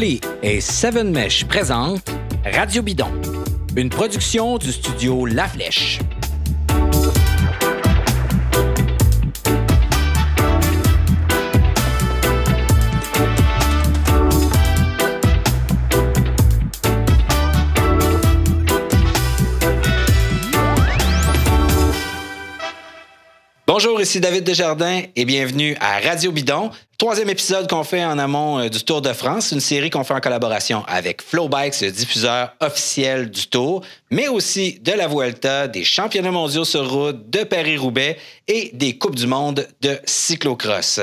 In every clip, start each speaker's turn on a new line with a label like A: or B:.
A: Et Seven Mesh présentent Radio Bidon, une production du studio La Flèche. Bonjour, ici David Desjardins et bienvenue à Radio Bidon. Troisième épisode qu'on fait en amont euh, du Tour de France, une série qu'on fait en collaboration avec Flowbikes, le diffuseur officiel du Tour, mais aussi de la Vuelta, des championnats mondiaux sur route, de Paris-Roubaix et des Coupes du monde de cyclocross.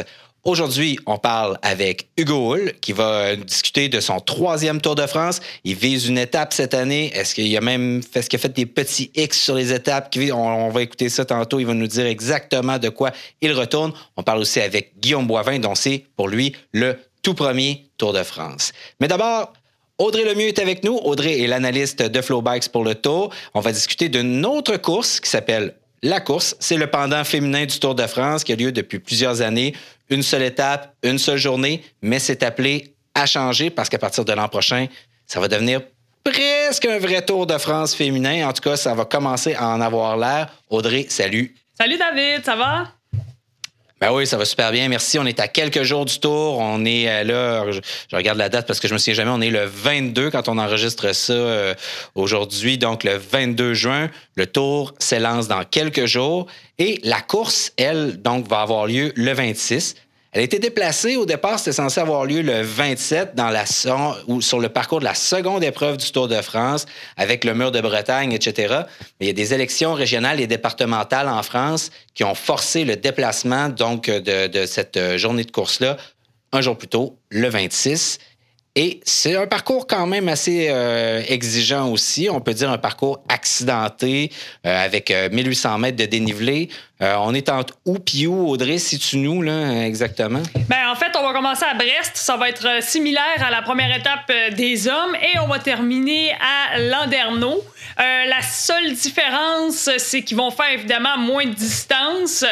A: Aujourd'hui, on parle avec Hugo Hull qui va discuter de son troisième Tour de France. Il vise une étape cette année. Est-ce qu'il a même fait, ce qu'il a fait des petits X sur les étapes? On, va écouter ça tantôt. Il va nous dire exactement de quoi il retourne. On parle aussi avec Guillaume Boivin, dont c'est pour lui le tout premier Tour de France. Mais d'abord, Audrey Lemieux est avec nous. Audrey est l'analyste de Flowbikes pour le Tour. On va discuter d'une autre course qui s'appelle la course, c'est le pendant féminin du Tour de France qui a lieu depuis plusieurs années. Une seule étape, une seule journée, mais c'est appelé à changer parce qu'à partir de l'an prochain, ça va devenir presque un vrai Tour de France féminin. En tout cas, ça va commencer à en avoir l'air. Audrey, salut.
B: Salut David, ça va?
A: Ben oui, ça va super bien. Merci. On est à quelques jours du tour. On est euh, là, je, regarde la date parce que je me souviens jamais. On est le 22 quand on enregistre ça euh, aujourd'hui. Donc, le 22 juin, le tour s'élance dans quelques jours. Et la course, elle, donc, va avoir lieu le 26. Elle a été déplacée. Au départ, c'était censé avoir lieu le 27 dans la, sur le parcours de la seconde épreuve du Tour de France avec le mur de Bretagne, etc. Mais il y a des élections régionales et départementales en France qui ont forcé le déplacement donc de, de cette journée de course-là un jour plus tôt, le 26. Et c'est un parcours quand même assez euh, exigeant aussi. On peut dire un parcours accidenté euh, avec 1800 euh, mètres de dénivelé. on est entre où puis où, Audrey, si tu nous là, exactement?
B: Ben, en fait, on va commencer à Brest. Ça va être similaire à la première étape des hommes et on va terminer à Landerneau. la seule différence, c'est qu'ils vont faire évidemment moins de distance.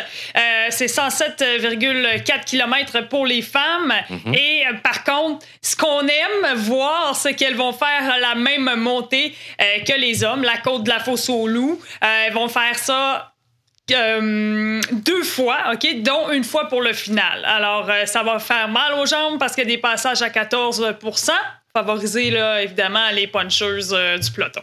B: c'est 107,4 km pour les femmes. Mm-hmm. Et par contre, ce qu'on voir, c'est qu'elles vont faire la même montée euh, que les hommes, la côte de la fosse aux loups. Euh, elles vont faire ça euh, deux fois, OK, dont une fois pour le final. Alors, ça va faire mal aux jambes parce qu'il y a des passages à 14% favoriser, là, évidemment, les punchers du peloton.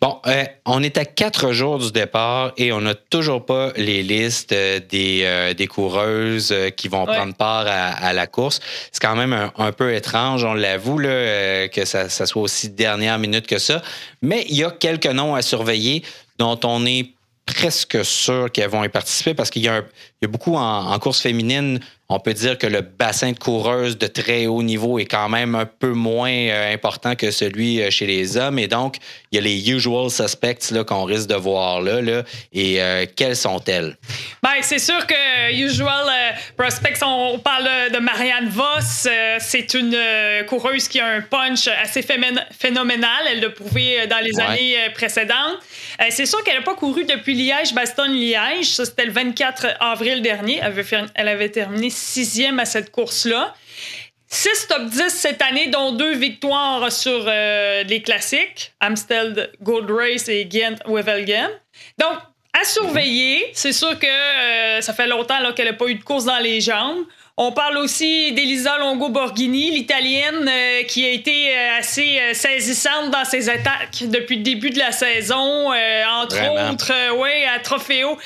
A: Bon, euh, on est à quatre jours du départ et on n'a toujours pas les listes euh, des, euh, des coureuses qui vont prendre part à, la course. C'est quand même un, peu étrange, on l'avoue, que ça, ça, soit aussi dernière minute que ça. Mais il y a quelques noms à surveiller dont on est presque sûr qu'elles vont y participer parce qu'il y, a beaucoup en, course féminine. On peut dire que le bassin de coureuses de très haut niveau est quand même un peu moins euh, important que celui euh, chez les hommes. Et donc, il y a les usual suspects qu'on risque de voir là. là et euh, quelles sont-elles?
B: Bien, c'est sûr que usual prospects, on parle de Marianne Voss. c'est une coureuse qui a un punch assez phénoménal. Elle l'a prouvé dans les années précédentes. c'est sûr qu'elle n'a pas couru depuis Liège-Bastogne-Liège. Ça, c'était le 24 avril dernier. Elle avait, terminé sixième à cette course-là. Six top 10 cette année, dont deux victoires sur euh, les classiques, Amstel Gold Race et Ghent Wevelgem. Donc, à surveiller. C'est sûr que euh, ça fait longtemps qu'elle n'a pas eu de course dans les jambes. On parle aussi d'Elisa Longo-Borghini, l'italienne euh, qui a été euh, assez euh, saisissante dans ses attaques depuis le début de la saison, entre autres, oui, à Trofeo,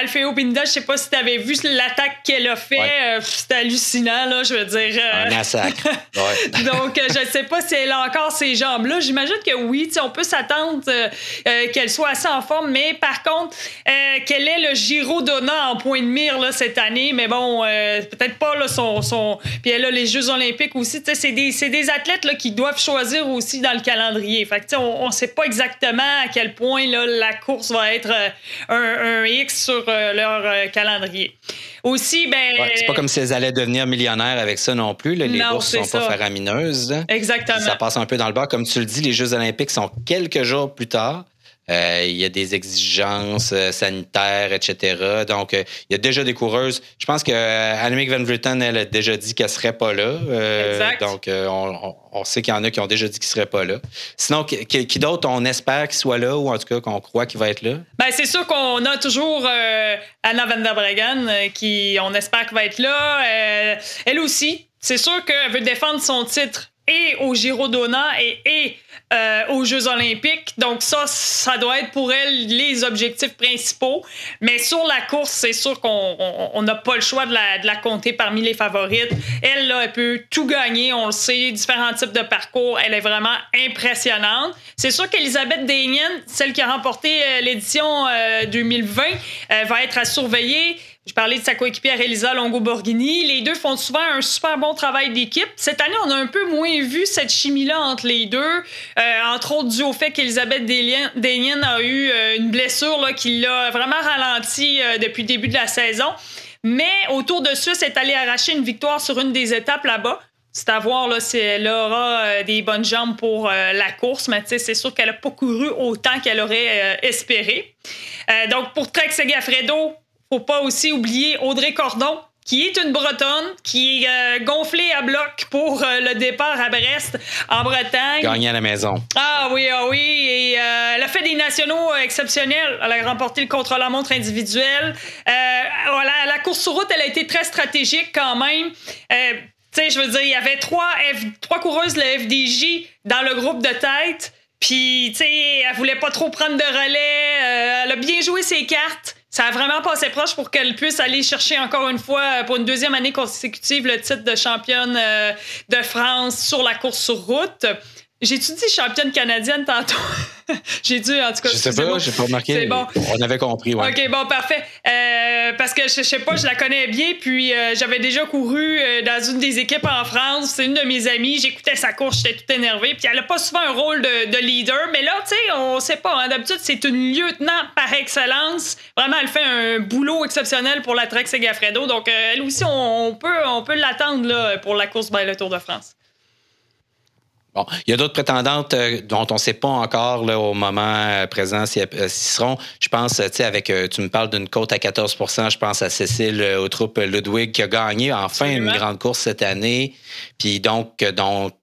B: Alfeo Pinda. Je sais pas si tu avais vu l'attaque qu'elle a fait. C'était hallucinant, là, je veux dire.
A: Un massacre.
B: Donc, je ne sais pas si elle a encore ces jambes-là. J'imagine que oui, on peut s'attendre qu'elle soit assez en forme, mais par contre, quel est le Giro d'honneur en point de mire là, cette année? Mais bon, peut-être pas là, son, son... Puis elle a les Jeux olympiques aussi. C'est des, des athlètes là, qui doivent choisir aussi dans le calendrier. Fait on ne sait pas exactement à quel point là, la course va être euh, un, X sur euh, leur euh, calendrier. Aussi, ben.
A: c'est pas comme si elles allaient devenir millionnaires avec ça non plus. Les bourses sont pas faramineuses.
B: Exactement.
A: Ça passe un peu dans le bas. Comme tu le dis, les Jeux olympiques sont quelques jours plus tard. Euh, il y a des exigences euh, sanitaires, etc. Donc, il y a déjà des coureuses. Je pense que Annemiek van Vleuten, elle a déjà dit qu'elle serait pas là.
B: exact.
A: Donc, on, sait qu'il y en a qui ont déjà dit qu'ils seraient pas là. Sinon, qui, d'autre on espère qu'il soit là ou en tout cas qu'on croit qu'il va être là?
B: Ben, c'est sûr qu'on a toujours Anna van der Breggen qui, on espère qu'elle va être là. elle aussi, c'est sûr qu'elle veut défendre son titre et au Giro d'Honneur et, euh, aux Jeux olympiques. Donc ça, ça doit être pour elle les objectifs principaux. Mais sur la course, c'est sûr qu'on n'a pas le choix de la, compter parmi les favorites. Elle, là, elle peut tout gagner, on le sait, différents types de parcours. Elle est vraiment impressionnante. C'est sûr qu'Elisabeth Deignan, celle qui a remporté euh, l'édition 2020, euh, va être à surveiller. Je parlais de sa coéquipière Elisa Longo-Borghini. Les deux font souvent un super bon travail d'équipe. Cette année, on a un peu moins vu cette chimie-là entre les deux, euh, entre autres dû au fait qu'Elisabeth Deignan a eu euh, une blessure là, qui l'a vraiment ralenti euh, depuis le début de la saison. Mais autour de Suisse, elle est allée arracher une victoire sur une des étapes là-bas. C'est à voir là, si elle aura des bonnes jambes pour la course, mais c'est sûr qu'elle n'a pas couru autant qu'elle aurait espéré. donc pour Trek Segafredo, faut pas aussi oublier Audrey Cordon, qui est une Bretonne, qui est euh, gonflée à bloc pour euh, le départ à Brest, en Bretagne.
A: Gagner à la maison.
B: Ah oui, ah oui. Et euh, elle a fait des nationaux exceptionnels. Elle a remporté le contre-la-montre individuel. voilà, la course sur route, elle a été très stratégique quand même. tu sais, je veux dire, il y avait trois, trois coureuses de la FDJ dans le groupe de tête. Puis, tu sais, elle voulait pas trop prendre de relais. elle a bien joué ses cartes ça a vraiment passé proche pour qu'elle puisse aller chercher encore une fois, euh, pour une deuxième année consécutive, le titre de championne euh, de France sur la course sur route. J'ai-tu dit championne canadienne tantôt? j'ai dû, en tout cas.
A: Je sais pas, j'ai pas remarqué. C'est bon. On avait compris, ouais.
B: OK, bon, parfait. Euh, parce que je, sais pas, je la connais bien, puis euh, j'avais déjà couru euh, dans une des équipes en France. C'est une de mes amies. J'écoutais sa course, j'étais toute énervée. Puis elle a pas souvent un rôle de, leader, mais là, tu sais, on sait pas. Hein, D'habitude, c'est une lieutenant par excellence. Vraiment, elle fait un boulot exceptionnel pour la Trek Segafredo. Donc, elle aussi, on, peut, on peut l'attendre pour la course by le Tour de France.
A: Bon, il y a d'autres prétendantes euh, dont on ne sait pas encore là, au moment euh, présent s'ils euh, seront. Je pense, tu sais, avec, tu me parles d'une côte à 14% je pense à Cécile aux troupes Ludwig qui a gagné enfin une grande course cette année. Puis donc, donc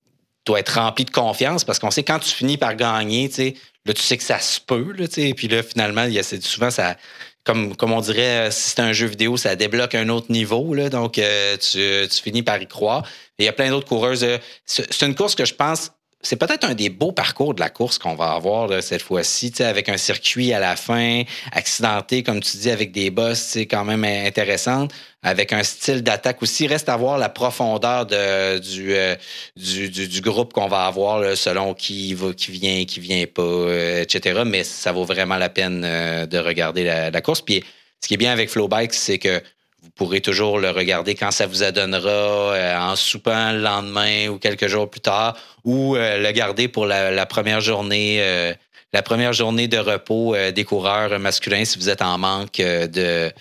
A: doit être rempli de confiance parce qu'on sait quand tu finis par gagner, tu sais, là, tu sais que ça se peut, là, tu sais, puis là, finalement, il y a, souvent, ça, comme, comme on dirait, si c'est un jeu vidéo, ça débloque un autre niveau, là, donc tu, tu, finis par y croire il y a plein d'autres coureuses. Euh, c'est une course que je pense, c'est peut-être un des beaux parcours de la course qu'on va avoir cette fois-ci, avec un circuit à la fin, accidenté, comme tu dis, avec des bosses, quand même intéressant, avec un style d'attaque aussi. Reste à voir la profondeur de, du, euh, du, du, groupe qu'on va avoir, selon qui va, qui vient, qui vient pas, euh, etc. Mais ça vaut vraiment la peine de regarder la, la course. Puis ce qui est bien avec Flowbike, c'est que vous pourrez toujours le regarder quand ça vous adonnera, euh, en soupant le lendemain ou quelques jours plus tard, ou euh, le garder pour la, première journée, euh, la première journée de repos des coureurs masculins si vous êtes en manque de,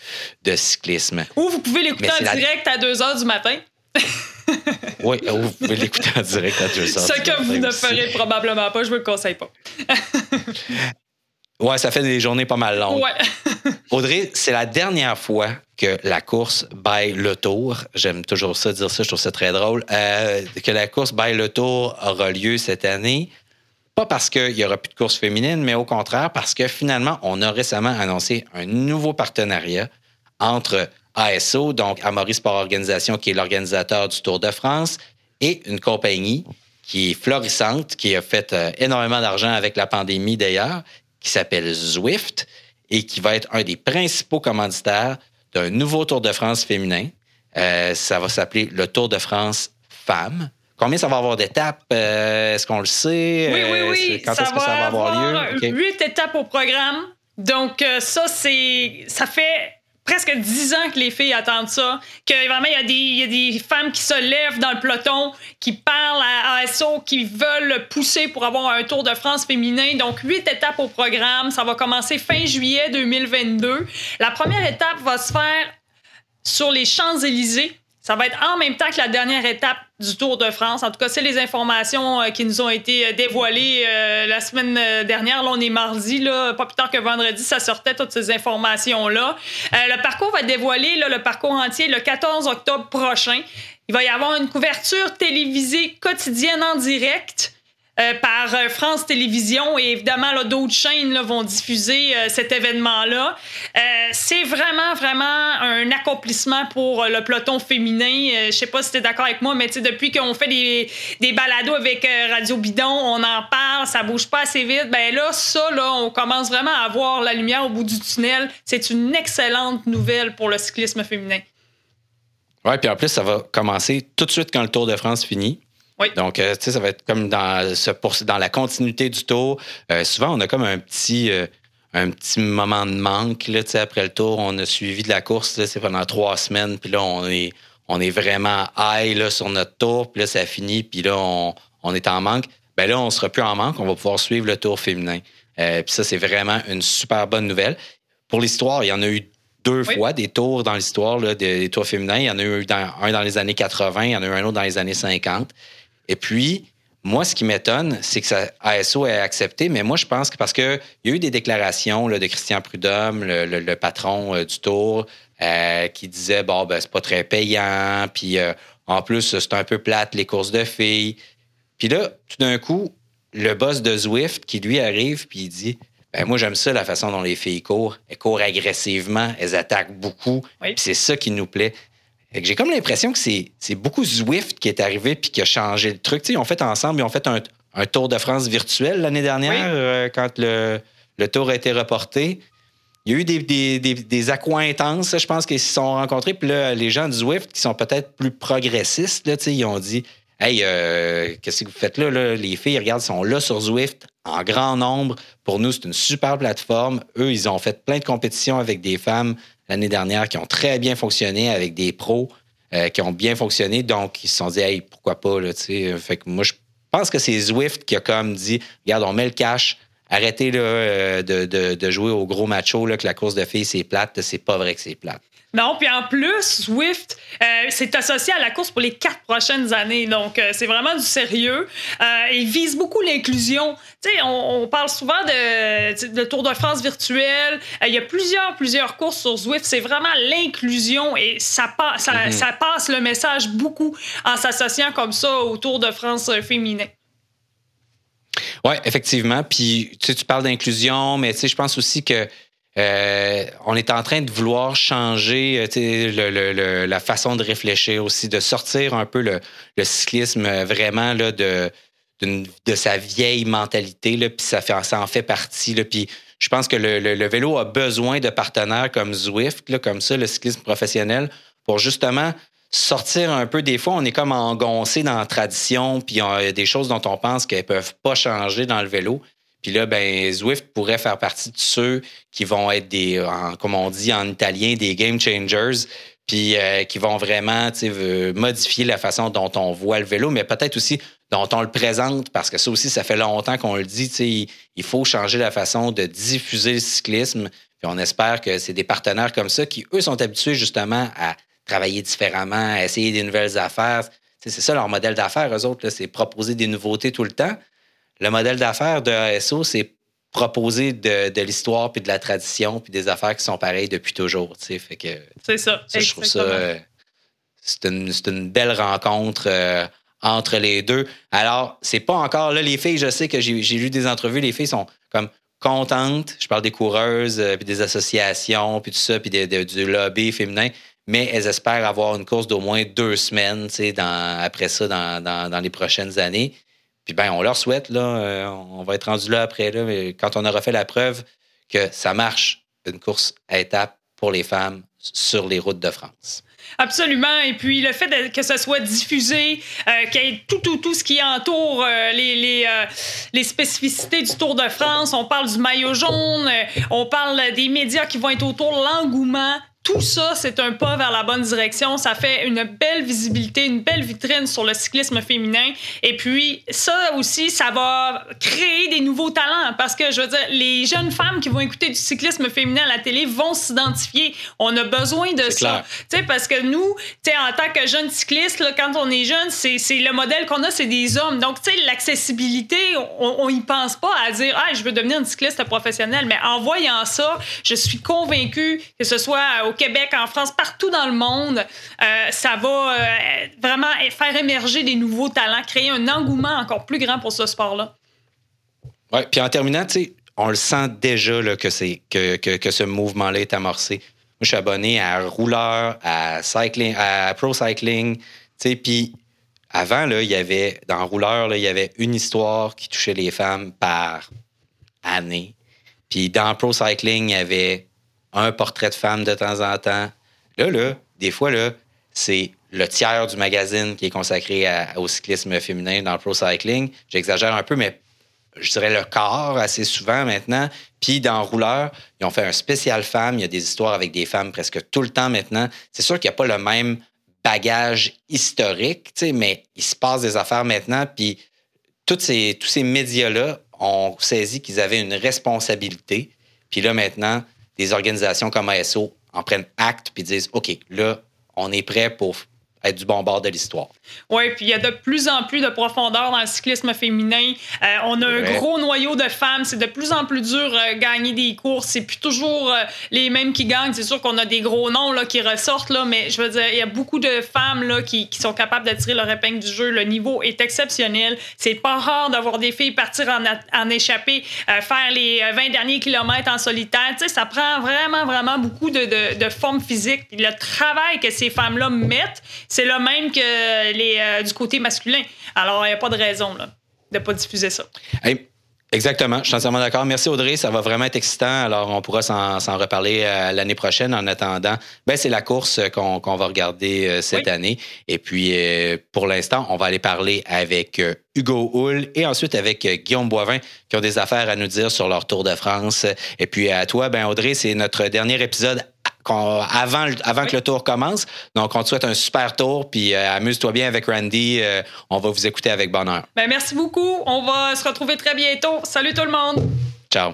A: de cyclisme.
B: Ou vous pouvez l'écouter en direct à 2 heures du matin.
A: oui, vous pouvez l'écouter en direct à 2 heures.
B: Ce que vous ne ferez probablement pas, je ne vous le conseille pas.
A: Ouais, ça fait des journées pas mal longues.
B: Ouais.
A: Audrey, c'est la dernière fois que la course by le tour, j'aime toujours ça dire ça, je trouve ça très drôle, euh, que la course by le tour aura lieu cette année. Pas parce qu'il n'y aura plus de course féminine, mais au contraire parce que finalement, on a récemment annoncé un nouveau partenariat entre ASO, donc Amaury Sport Organisation, qui est l'organisateur du Tour de France, et une compagnie qui est florissante, qui a fait euh, énormément d'argent avec la pandémie d'ailleurs, qui s'appelle Zwift et qui va être un des principaux commanditaires d'un nouveau Tour de France féminin. Euh, ça va s'appeler le Tour de France Femmes. Combien ça va avoir d'étapes? Euh, est-ce qu'on le sait?
B: Oui, oui, oui.
A: Quand est-ce que ça va avoir,
B: lieu? Huit étapes au programme. Donc, euh, ça, c'est. Ça fait presque dix ans que les filles attendent ça. Que vraiment, il y, a des, femmes qui se lèvent dans le peloton, qui parlent à ASO, qui veulent pousser pour avoir un Tour de France féminin. Donc, huit étapes au programme. Ça va commencer fin juillet 2022. La première étape va se faire sur les Champs-Élysées Ça va être en même temps que la dernière étape du Tour de France. En tout cas, c'est les informations euh, qui nous ont été euh, dévoilées euh, la semaine dernière. Là, on est mardi, là, pas plus tard que vendredi, ça sortait toutes ces informations-là. le parcours va être dévoilé, là, le parcours entier, le 14 octobre prochain. Il va y avoir une couverture télévisée quotidienne en direct. Euh, par euh, France Télévisions et évidemment d'autres chaînes vont diffuser euh, cet événement-là. c'est vraiment, vraiment un accomplissement pour le peloton féminin. Je sais pas si tu es d'accord avec moi, mais depuis qu'on fait des, des balados avec Radio Bidon, on en parle, ça bouge pas assez vite. Ben là, ça, là, on commence vraiment à voir la lumière au bout du tunnel. C'est une excellente nouvelle pour le cyclisme féminin.
A: Oui, puis en plus, ça va commencer tout de suite quand le Tour de France finit. Donc, euh, tu sais, ça va être comme dans, ce, dans la continuité du tour. Euh, souvent, on a comme un petit, euh, un petit moment de manque. Là, après le tour, on a suivi de la course, c'est pendant trois semaines. Puis là, on est, on est vraiment high là, sur notre tour. Puis là, ça finit. Puis là, on, on, est en manque. Ben là, on sera plus en manque. On va pouvoir suivre le tour féminin. puis ça, c'est vraiment une super bonne nouvelle. Pour l'histoire, il y en a eu deux fois des tours dans l'histoire des, des, tours féminins. Il y en a eu un dans les années 80, il y en a eu un autre dans les années 50. Et puis, moi, ce qui m'étonne, c'est que ça, ASO ait accepté, mais moi, je pense que parce qu'il y a eu des déclarations de Christian Prudhomme, le, patron euh, du Tour, euh, qui disait bon, ben, c'est pas très payant, puis euh, en plus, c'est un peu plate les courses de filles. Puis là, tout d'un coup, le boss de Zwift qui lui arrive, puis il dit ben, moi, j'aime ça, la façon dont les filles courent. Elles courent agressivement, elles attaquent beaucoup. C'est ça qui nous plaît j'ai comme l'impression que c'est beaucoup Zwift qui est arrivé puis qui a changé le truc. ils ont fait ensemble, ils ont fait un, Tour de France virtuel l'année dernière euh, quand le, tour a été reporté. Il y a eu des, des, des, accointances, je pense, qui se sont rencontrés. Puis là, les gens de Zwift, qui sont peut-être plus progressistes, là, ils ont dit Hey, euh, qu'est-ce que vous faites là, là? Les filles, regarde, sont là sur Zwift en grand nombre. Pour nous, c'est une super plateforme. Eux, ils ont fait plein de compétitions avec des femmes l'année dernière qui ont très bien fonctionné avec des pros euh, qui ont bien fonctionné. Donc, ils se sont dit, hey, pourquoi pas, tu sais. Fait que moi, je pense que c'est Zwift qui a comme dit, regarde, on met le cash, arrêtez là, euh, de, de, jouer au gros macho, là, que la course de filles, c'est plate. C'est pas vrai que c'est plate.
B: Non, puis en plus, Swift euh, c'est associé à la course pour les quatre prochaines années. Donc, euh, c'est vraiment du sérieux. Euh, il vise beaucoup l'inclusion. Tu sais, on, parle souvent de, Tour de France virtuel. il y a plusieurs, plusieurs courses sur Swift. C'est vraiment l'inclusion et ça, mm-hmm. ça, passe le message beaucoup en s'associant comme ça au Tour de France féminin.
A: Oui, effectivement. Puis, tu, parles d'inclusion, mais je pense aussi que euh, on est en train de vouloir changer euh, la façon de réfléchir aussi, de sortir un peu le, cyclisme euh, vraiment là, de, sa vieille mentalité, là, puis ça, ça en fait partie. Là, puis je pense que le, vélo a besoin de partenaires comme Zwift, là, comme ça, le cyclisme professionnel, pour justement sortir un peu. Des fois, on est comme engoncé dans la tradition, puis il y a des choses dont on pense qu'elles peuvent pas changer dans le vélo. Puis là, ben, Zwift pourrait faire partie de ceux qui vont être des, comme on dit en italien, des game changers, puis euh, qui vont vraiment modifier la façon dont on voit le vélo, mais peut-être aussi dont on le présente, parce que ça aussi, ça fait longtemps qu'on le dit, il faut changer la façon de diffuser le cyclisme. Puis on espère que c'est des partenaires comme ça qui, eux, sont habitués justement à travailler différemment, essayer des nouvelles affaires. c'est ça leur modèle d'affaires, eux autres, c'est proposer des nouveautés tout le temps. Le modèle d'affaires de ASO, c'est proposer de, l'histoire puis de la tradition puis des affaires qui sont pareilles depuis toujours. Fait que,
B: c'est ça.
A: Je trouve ça. Euh, c'est une, belle rencontre euh, entre les deux. Alors, c'est pas encore là, les filles, je sais que j'ai lu des entrevues, les filles sont comme contentes. Je parle des coureuses, euh, puis des associations, puis tout ça, puis du lobby féminin. Mais elles espèrent avoir une course d'au moins deux semaines dans, après ça dans, dans les prochaines années. Puis ben, on leur souhaite, là, euh, on va être rendu là après, là, mais quand on aura fait la preuve que ça marche, une course à étapes pour les femmes sur les routes de France.
B: Absolument. Et puis le fait que ce soit diffusé, euh, qu'il y ait tout, tout, tout ce qui entoure euh, les, les, les, spécificités du Tour de France. On parle du maillot jaune, on parle des médias qui vont être autour, l'engouement tout ça, c'est un pas vers la bonne direction. Ça fait une belle visibilité, une belle vitrine sur le cyclisme féminin. Et puis, ça aussi, ça va créer des nouveaux talents parce que, je veux dire, les jeunes femmes qui vont écouter du cyclisme féminin à la télé vont s'identifier. On a besoin de ça. Tu sais, parce que nous, tu sais, en tant que jeunes cyclistes, là, quand on est jeune, c'est le modèle qu'on a, c'est des hommes. Donc, tu sais, l'accessibilité, on y pense pas à dire, ah, je veux devenir une cycliste professionnelle. Mais en voyant ça, je suis convaincue que ce soit au Québec, en France, partout dans le monde, euh, ça va euh, vraiment faire émerger des nouveaux talents, créer un engouement encore plus grand pour ce sport-là.
A: Oui, puis en terminant, on le sent déjà là, que, c'est, que, que, ce mouvement-là est amorcé. Moi, je suis abonné à Rouleur, à Cycling, à Pro Cycling, puis avant, là, il y avait, dans Rouleur, là, il y avait une histoire qui touchait les femmes par année. Puis dans Pro Cycling, il y avait un portrait de femme de temps en temps. Là, là, des fois, là, c'est le tiers du magazine qui est consacré au cyclisme féminin dans le pro cycling. J'exagère un peu, mais je dirais le quart assez souvent maintenant. Puis dans Rouleur, ils ont fait un spécial femme. Il y a des histoires avec des femmes presque tout le temps maintenant. C'est sûr qu'il n'y a pas le même bagage historique, mais il se passe des affaires maintenant. Puis ces, tous ces médias-là ont saisi qu'ils avaient une responsabilité. Puis là, maintenant, des organisations comme ASO en prennent acte puis disent OK, là, on est prêt pour être du bon bord de l'histoire.
B: Oui, puis il y a de plus en plus de profondeur dans le cyclisme féminin. Euh, on a un gros noyau de femmes. C'est de plus en plus dur de euh, gagner des courses. C'est plus toujours euh, les mêmes qui gagnent. C'est sûr qu'on a des gros noms là, qui ressortent, là, mais je veux dire, il y a beaucoup de femmes là, qui, qui sont capables d'attirer leur épingle du jeu. Le niveau est exceptionnel. C'est pas rare d'avoir des filles partir en, en échappée, faire les 20 derniers kilomètres en solitaire. Tu sais, ça prend vraiment, vraiment beaucoup de, de, de forme physique. Le travail que ces femmes-là mettent, c'est le même que les, euh, du côté masculin. Alors, il n'y a pas de raison de ne pas diffuser ça.
A: Exactement, je suis entièrement d'accord. Merci Audrey, ça va vraiment être excitant. Alors, on pourra s'en reparler euh, l'année prochaine. En attendant, ben, c'est la course qu'on va regarder euh, cette année. Et puis, pour l'instant, on va aller parler avec Hugo Hull et ensuite avec Guillaume Boivin qui ont des affaires à nous dire sur leur Tour de France. Et puis, à toi, ben, Audrey, c'est notre dernier épisode avant, avant que le tour commence. Donc, on te souhaite un super tour, puis euh, amuse-toi bien avec Randy. Euh, on va vous écouter avec bonheur.
B: Ben, merci beaucoup. On va se retrouver très bientôt. Salut tout le monde.
A: Ciao.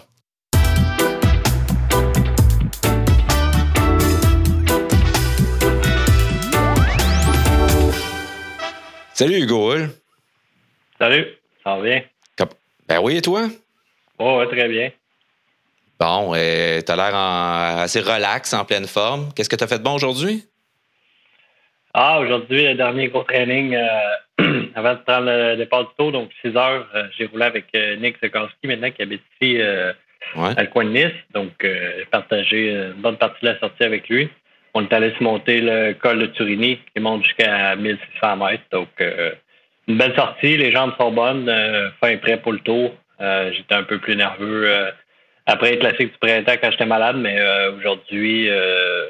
A: Salut Hugo.
C: Salut, ça va bien?
A: Ben oui, et toi?
C: Oh, très bien.
A: Bon, euh, tu as l'air assez relax, en pleine forme. Qu'est-ce que tu as fait de bon aujourd'hui?
C: Ah, aujourd'hui, le dernier gros training euh, avant de prendre le départ du tour, donc 6 heures, euh, j'ai roulé avec Nick Zekarski maintenant qui habite ici à le coin de Nice. Donc, j'ai partagé une bonne partie de la sortie avec lui. On est allé se monter le col de Turini qui monte jusqu'à 1600 mètres. Donc, une belle sortie, les jambes sont bonnes, fin prêt pour le tour. J'étais un peu plus nerveux après le classique du printemps quand j'étais malade, mais euh, aujourd'hui, euh,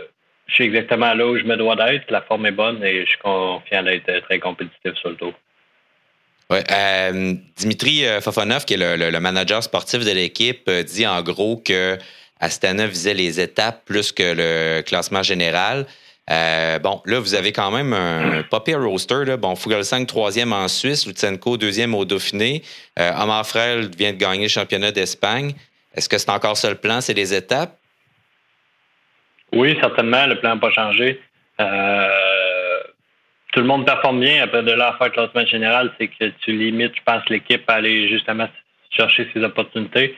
C: je suis exactement là où je me dois d'être. La forme est bonne et je suis confiant d'être très compétitif sur le tour.
A: Ouais, euh, Dimitri Fofonov, qui est le, manager sportif de l'équipe, dit en gros que Astana visait les étapes plus que le classement général. bon, là, vous avez quand même un papier roster. Là. Bon, 5 troisième en Suisse, Lutsenko, deuxième au Dauphiné. Frel vient de gagner le championnat d'Espagne. Est-ce que c'est encore ça le plan, c'est les étapes?
C: Oui, certainement. Le plan n'a pas changé. Euh, tout le monde performe bien. Après, de là à faire classement général, c'est que tu limites, je pense, l'équipe à aller justement chercher ses opportunités.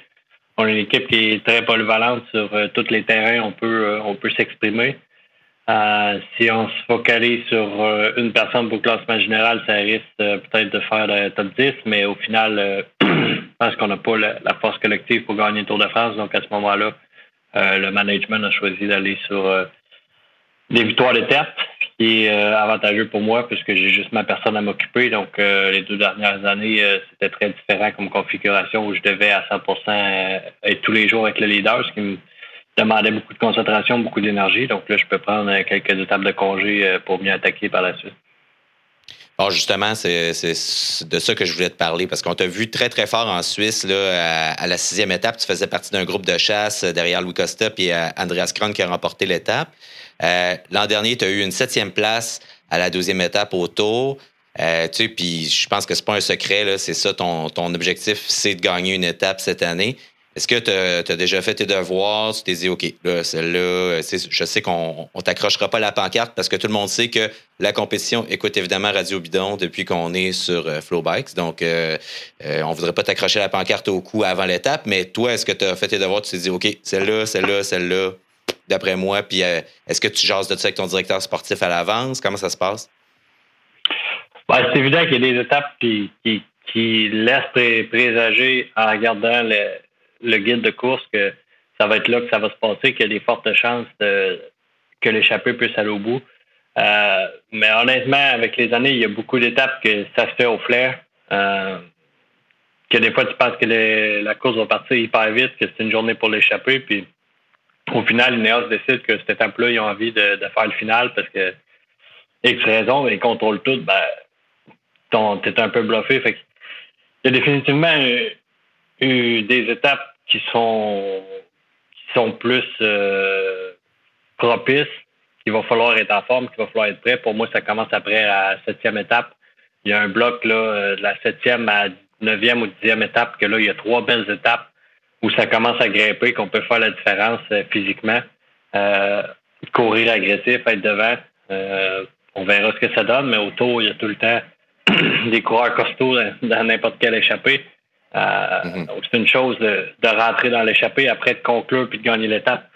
C: On a une équipe qui est très polyvalente sur euh, tous les terrains. On peut, euh, on peut s'exprimer. Si on se focalise sur une personne pour le classement général, ça risque peut-être de faire le top 10, mais au final, pense qu'on n'a pas la, force collective pour gagner le Tour de France. Donc, à ce moment-là, euh, le management a choisi d'aller sur euh, des victoires d'étape, ce qui est euh, avantageux pour moi puisque j'ai juste ma personne à m'occuper. Donc, les deux dernières années, c'était très différent comme configuration où je devais à 100% être tous les jours avec le leader, ce qui me demandait beaucoup de concentration, beaucoup d'énergie. Donc là, je peux prendre quelques étapes de congé pour mieux attaquer par la suite.
A: Bon, justement, c'est de ça que je voulais te parler parce qu'on t'a vu très, très fort en Suisse là, à, la sixième étape. Tu faisais partie d'un groupe de chasse derrière Louis Costa et Andreas Kron qui a remporté l'étape. L'an dernier, tu as eu une septième place à la douzième étape au Tour. Euh, tu sais, puis je pense que c'est pas un secret, c'est ça ton, ton objectif, c'est de gagner une étape cette année. Est-ce que tu as, déjà fait tes devoirs? Tu t'es dit, OK, là, celle-là, je sais qu'on ne t'accrochera pas la pancarte parce que tout le monde sait que la compétition écoute évidemment Radio Bidon depuis qu'on est sur euh, Flowbikes. Donc, euh, euh, on ne voudrait pas t'accrocher la pancarte au cou avant l'étape. Mais toi, est-ce que tu as fait tes devoirs? Tu t'es dit, OK, celle-là, celle-là, celle-là, d'après moi. Puis, est-ce que tu jases de ça avec ton directeur sportif à l'avance? Comment ça se passe?
C: Ben, c'est évident qu'il y a des étapes qui, qui, laissent présager en regardant le, guide de course que ça va être là que ça va se passer, qu'il y a des fortes chances que l'échappée puisse aller au bout. Euh, mais honnêtement, avec les années, il y a beaucoup d'étapes que ça se fait au flair. Euh, que des fois, tu penses que la course va partir hyper vite, que c'est une journée pour l'échapper. Puis au final, Ineos décide que cette étape-là, ils ont envie de, faire le final parce que X raison, ils contrôlent tout. Ben, t'es un peu bluffé. Il y a définitivement eu, des étapes qui sont qui sont plus euh, propices, qu'il va falloir être en forme, qu'il va falloir être prêt. Pour moi, ça commence après la septième étape. Il y a un bloc là, euh, de la septième à neuvième ou dixième étape, que là, il y a trois belles étapes où ça commence à grimper, qu'on peut faire la différence euh, physiquement. courir agressif, être devant. on verra ce que ça donne, mais autour, il y a tout le temps des coureurs costauds dans n'importe quelle échappée. Euh, mhm. c'est une chose de, rentrer dans l'échappée après de conclure puis de gagner l'étape.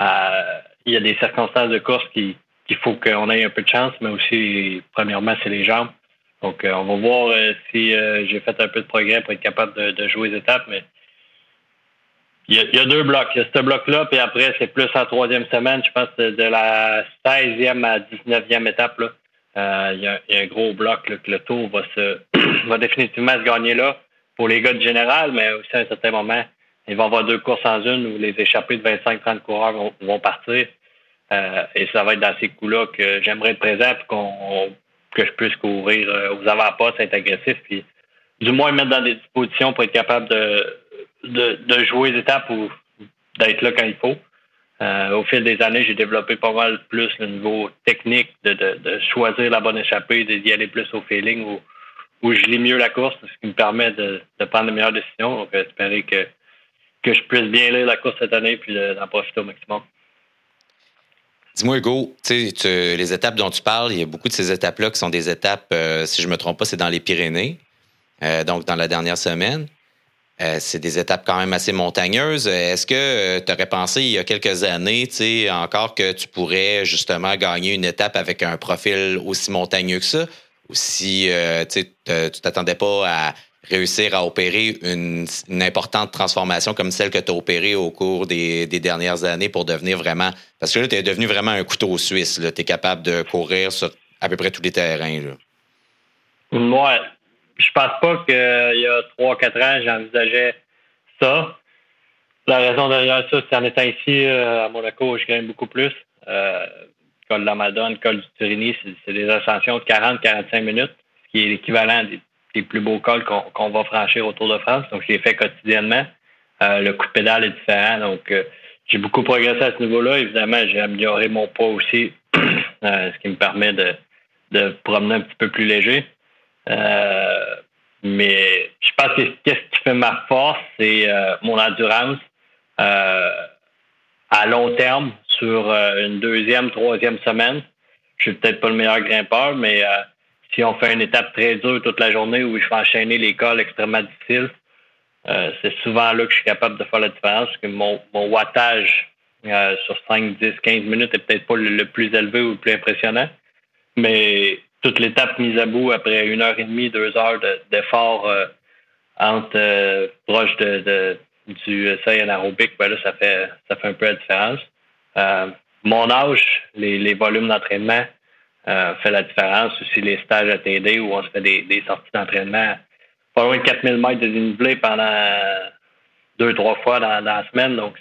C: Euh, il y a des circonstances de course qui qu'il faut qu'on ait un peu de chance, mais aussi, premièrement, c'est les jambes. Donc, euh, on va voir si j'ai fait un peu de progrès pour être capable de, jouer les étapes, mais il y, a, deux blocs. Il y a ce bloc-là, puis après, c'est plus en troisième semaine, je pense, de, de la 16e à 19e étape. Là. Euh, il y, a un gros bloc que le tour va se va définitivement se gagner là pour les gars de général, mais aussi à un certain moment, il va y avoir deux courses en une où les échappés de 25-30 coureurs vont, partir. Euh, et ça va être dans ces coups-là que j'aimerais être présent pour que je puisse courir euh, aux avant-postes, être agressif, puis du moins mettre dans des dispositions pour être capable de, de, de jouer les étapes ou d'être là quand il faut. Euh, au fil des années, j'ai développé pas mal plus le niveau technique de, choisir la bonne échappée, d'y aller plus au feeling où, où je lis mieux la course, ce qui me permet de, prendre les meilleures décisions. Donc, espérer que, que je puisse bien lire la course cette année puis d'en profiter au maximum.
A: Dis-moi, Hugo, les étapes dont tu parles, il y a beaucoup de ces étapes-là qui sont des étapes, euh, si je ne me trompe pas, c'est dans les Pyrénées, euh, donc dans la dernière semaine. Euh, c'est des étapes quand même assez montagneuses. Est-ce que tu aurais pensé il y a quelques années, tu encore que tu pourrais justement gagner une étape avec un profil aussi montagneux que ça? Ou si euh, tu t'attendais pas à réussir à opérer une, importante transformation comme celle que tu as opérée au cours des, dernières années pour devenir vraiment. Parce que là, tu es devenu vraiment un couteau suisse. Tu es capable de courir sur à peu près tous les terrains. Là.
C: Ouais, je pense pas qu'il y a trois, quatre ans, j'envisageais ça. La raison derrière ça, c'est en étant ici euh, à Monaco, je gagne beaucoup plus. Euh, col de la Madone, col du Turini, c'est des ascensions de 40-45 minutes, ce qui est l'équivalent des, plus beaux cols qu'on va franchir autour de France. Donc, je les fais quotidiennement. Euh, le coup de pédale est différent. Donc, euh, j'ai beaucoup progressé à ce niveau-là. Évidemment, j'ai amélioré mon poids aussi, ce qui me permet de, promener un petit peu plus léger. Euh, mais je pense que qu'est-ce qui fait ma force, c'est euh, mon endurance euh, à long terme sur une deuxième, troisième semaine. Je suis peut-être pas le meilleur grimpeur, mais si on fait une étape très dure toute la journée où je fais enchaîner les cols extrêmement difficiles, c'est souvent là que je suis capable de faire la différence. Parce que mon, wattage sur 5, 10, 15 minutes est peut-être pas le, plus élevé ou le plus impressionnant. Mais toute l'étape mise à bout après une heure et demie, deux heures d'effort euh, entre euh, proche de, du seuil anaérobique, ben là, ça fait ça fait un peu la différence. Euh, mon âge, les, volumes d'entraînement fait la différence. Aussi les stages à TD où on se fait des, sorties d'entraînement pas loin de 4000 mètres de dénivelé pendant deux, trois fois dans, la semaine. Donc,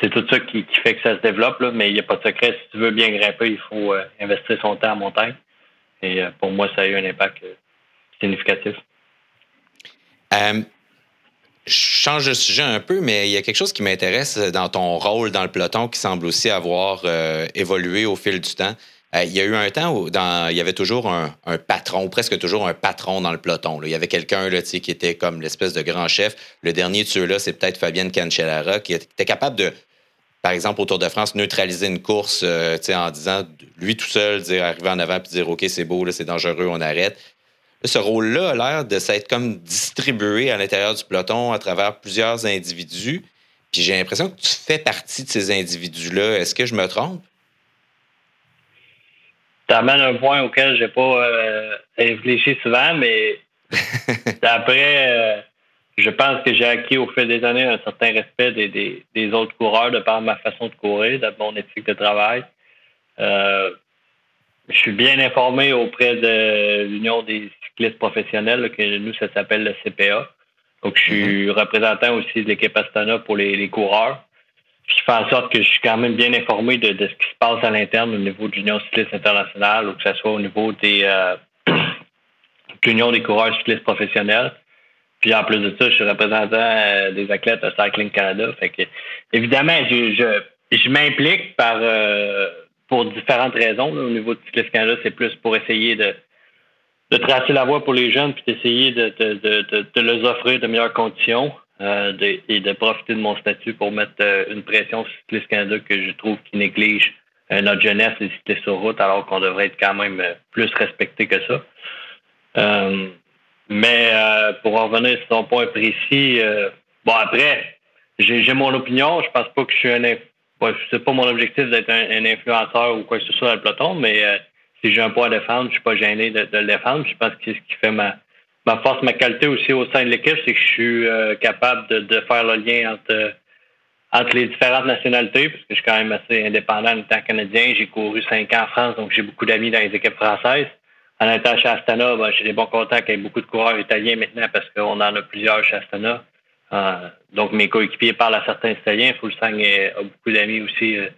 C: c'est tout ça qui, fait que ça se développe, mais il n'y a pas de secret. Si tu veux bien grimper, il faut investir son temps en montagne. Et pour moi, ça a eu un impact significatif.
A: Je change de sujet un peu, mais il y a quelque chose qui m'intéresse dans ton rôle dans le peloton qui semble aussi avoir évolué au fil du temps. Euh, il y a eu un temps où il y avait toujours un, patron, ou presque toujours un patron dans le peloton. Il y avait quelqu'un qui était comme l'espèce de grand chef. Le dernier de ceux-là, c'est peut-être Fabienne Cancellara, qui était capable de, par exemple, au Tour de France, neutraliser une course euh, en disant, lui tout seul, dire, arriver en avant puis dire, OK, c'est beau, c'est dangereux, on arrête. Ce rôle-là a l'air de s'être comme distribué à l'intérieur du peloton à travers plusieurs individus. Puis j'ai l'impression que tu fais partie de ces individus-là. Est-ce que je me trompe?
C: ça amène un point auquel j'ai pas euh, réfléchi souvent, mais après, euh, je pense que j'ai acquis au fil des années un certain respect des, des, autres coureurs de par ma façon de courir, de mon éthique de travail. Euh, je suis bien informé auprès de l'Union des cyclistes professionnels, que nous, ça s'appelle le CPA. Donc, je suis mm-hmm. représentant aussi de l'équipe Astana pour les, les coureurs qui fait en sorte que je suis quand même bien informé de, ce qui se passe à l'interne au niveau de l'Union cycliste internationale ou que ce soit au niveau des euh, de l'Union des coureurs cyclistes professionnels. Puis en plus de ça, je suis représentant euh, des athlètes à Cycling Canada. Fait que évidemment, je, je, m'implique par euh, pour différentes raisons. Au niveau de Cycliste Canada, c'est plus pour essayer de, de tracer la voie pour les jeunes puis d'essayer de, de, de, de, leur offrir de meilleures conditions. Euh, et de profiter de mon statut pour mettre euh, une pression sur Cycliste Canada que je trouve qui néglige euh, notre jeunesse et cyclistes sur route alors qu'on devrait être quand même plus respecté que ça. mais pour en revenir sur ton point précis, bon après, j'ai mon opinion. Je pense pas que je suis un c'est pas mon objectif d'être un, influenceur ou quoi que ce soit dans le peloton, mais si j'ai un point à défendre, je suis pas gêné de, de le défendre. Je pense que ce qui fait ma ma force, ma qualité aussi au sein de l'équipe, c'est que je suis euh, capable de, faire le lien entre, entre les différentes nationalités, parce que je suis quand même assez indépendant en étant canadien. J'ai couru cinq ans en France, donc j'ai beaucoup d'amis dans les équipes françaises. En étant chez Astana, ben, j'ai des bons contacts avec beaucoup de coureurs italiens maintenant parce qu'on en a plusieurs chez Astana. Euh, donc mes coéquipiers parlent à certains Italiens. Fulsang a beaucoup d'amis aussi, euh,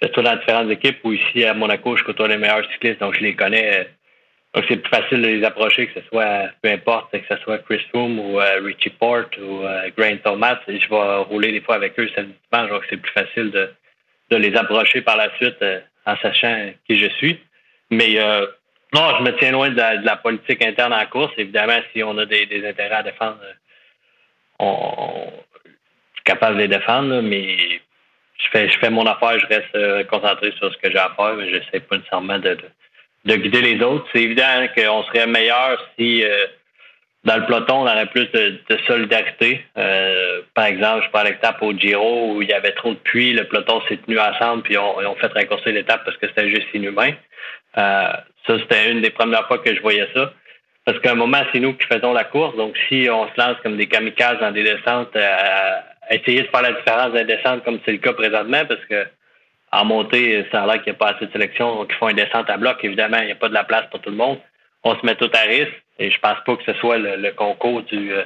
C: dans différentes équipes, ou ici à Monaco, je côtoie les meilleurs cyclistes, donc je les connais donc, c'est plus facile de les approcher, que ce soit, peu importe, que ce soit Chris Froome ou euh, Richie Port ou euh, Grant Thomas. Je vais rouler des fois avec eux samedi dimanche, donc c'est plus facile de, de les approcher par la suite euh, en sachant qui je suis. Mais non, je me tiens loin de la, politique interne en course. Évidemment, si on a des intérêts à défendre, on, est capable de les défendre, mais je fais, je fais mon affaire, je reste concentré sur ce que j'ai à faire, mais je n'essaie pas nécessairement de de guider les autres. C'est évident qu'on serait meilleur si euh, dans le peloton, on aurait plus de, solidarité. Euh, par exemple, je prends l'étape au Giro où il y avait trop de pluie, le peloton s'est tenu ensemble puis on, on fait raccourcir l'étape parce que c'était juste inhumain. Euh, ça, c'était une des premières fois que je voyais ça. Parce qu'à un moment, c'est nous qui faisons la course. Donc, si on se lance comme des kamikazes dans des descentes, à, essayer de faire la différence des descentes comme c'est le cas présentement, parce que en montée, ça a l'air qu'il n'y a pas assez de sélection, donc ils font une descente à bloc. Évidemment, il n'y a pas de la place pour tout le monde. On se met tout à risque et je pense pas que ce soit le, concours euh,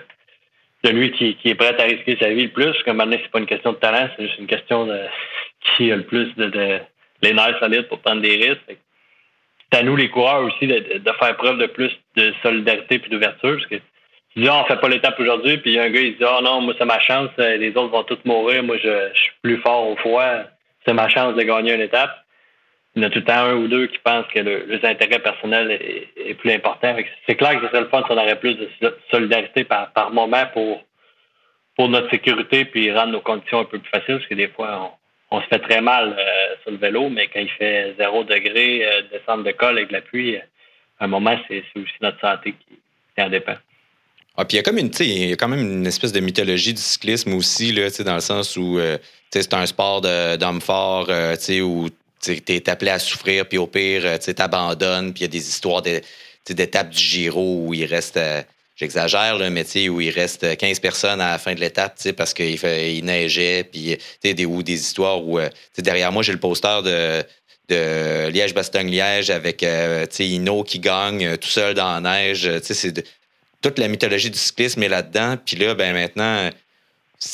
C: de lui qui, est prêt à risquer sa vie le plus. Comme maintenant, c'est pas une question de talent, c'est juste une question de qui a le plus de, de pour prendre des risques. C'est à nous, les coureurs aussi, de, faire preuve de plus de solidarité et d'ouverture. Parce que tu dis, ah, on fait pas l'étape aujourd'hui, puis un gars, il dit, oh, non, moi, c'est ma chance, les autres vont tous mourir, moi, je, suis plus fort au froid c'est ma chance de gagner une étape. Il y en a tout le temps un ou deux qui pensent que le, les intérêts personnels est, plus important. C'est clair que ce serait le fun si on aurait plus de solidarité par, par moment pour, pour notre sécurité puis rendre nos conditions un peu plus faciles parce que des fois, on, se fait très mal euh, sur le vélo, mais quand il fait zéro degré, euh, descendre de col avec la pluie, à un moment, c'est aussi notre santé qui, en dépend.
A: Ah, puis il y a comme une, il y a quand même une espèce de mythologie du cyclisme aussi, là, dans le sens où euh, c'est un sport d'homme fort euh, où tu es appelé à souffrir, puis au pire, euh, tu t'abandonnes, puis il y a des histoires d'étapes du Giro où il reste, euh, j'exagère, mais où il reste 15 personnes à la fin de l'étape parce qu'il il neigeait, puis des, ou des histoires où, derrière moi, j'ai le poster de, de Liège-Bastogne-Liège avec Hino qui gagne tout seul dans la neige. C'est toute la mythologie du cyclisme est là-dedans. Puis là, ben maintenant,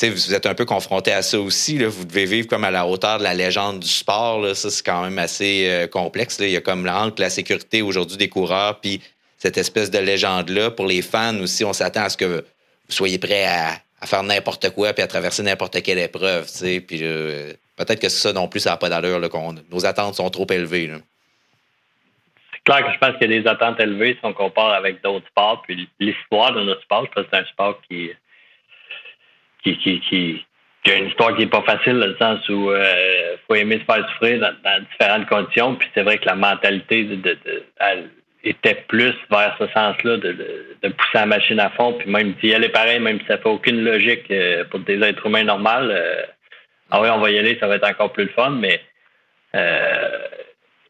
A: vous êtes un peu confronté à ça aussi. Là. Vous devez vivre comme à la hauteur de la légende du sport. Là. Ça, c'est quand même assez euh, complexe. Il y a comme entre la sécurité aujourd'hui des coureurs, puis cette espèce de légende-là. Pour les fans aussi, on s'attend à ce que vous soyez prêts à, faire n'importe quoi puis à traverser n'importe quelle épreuve. Puis euh, peut-être que ça non plus, ça n'a pas d'allure. Nos attentes sont trop élevées.
C: C'est clair que je pense a des attentes élevées si on compare avec d'autres sports. Puis l'histoire de notre sport, c'est un sport qui qui, qui, qui, a une histoire qui n'est pas facile, dans le sens où il euh, faut aimer se faire souffrir dans, différentes conditions. Puis c'est vrai que la mentalité de, était plus vers ce sens-là, de, pousser la machine à fond, puis même d'y aller pareil, même si ça fait aucune logique euh, pour des êtres humains normaux. Euh, ah oui, on va y aller, ça va être encore plus le fun, mais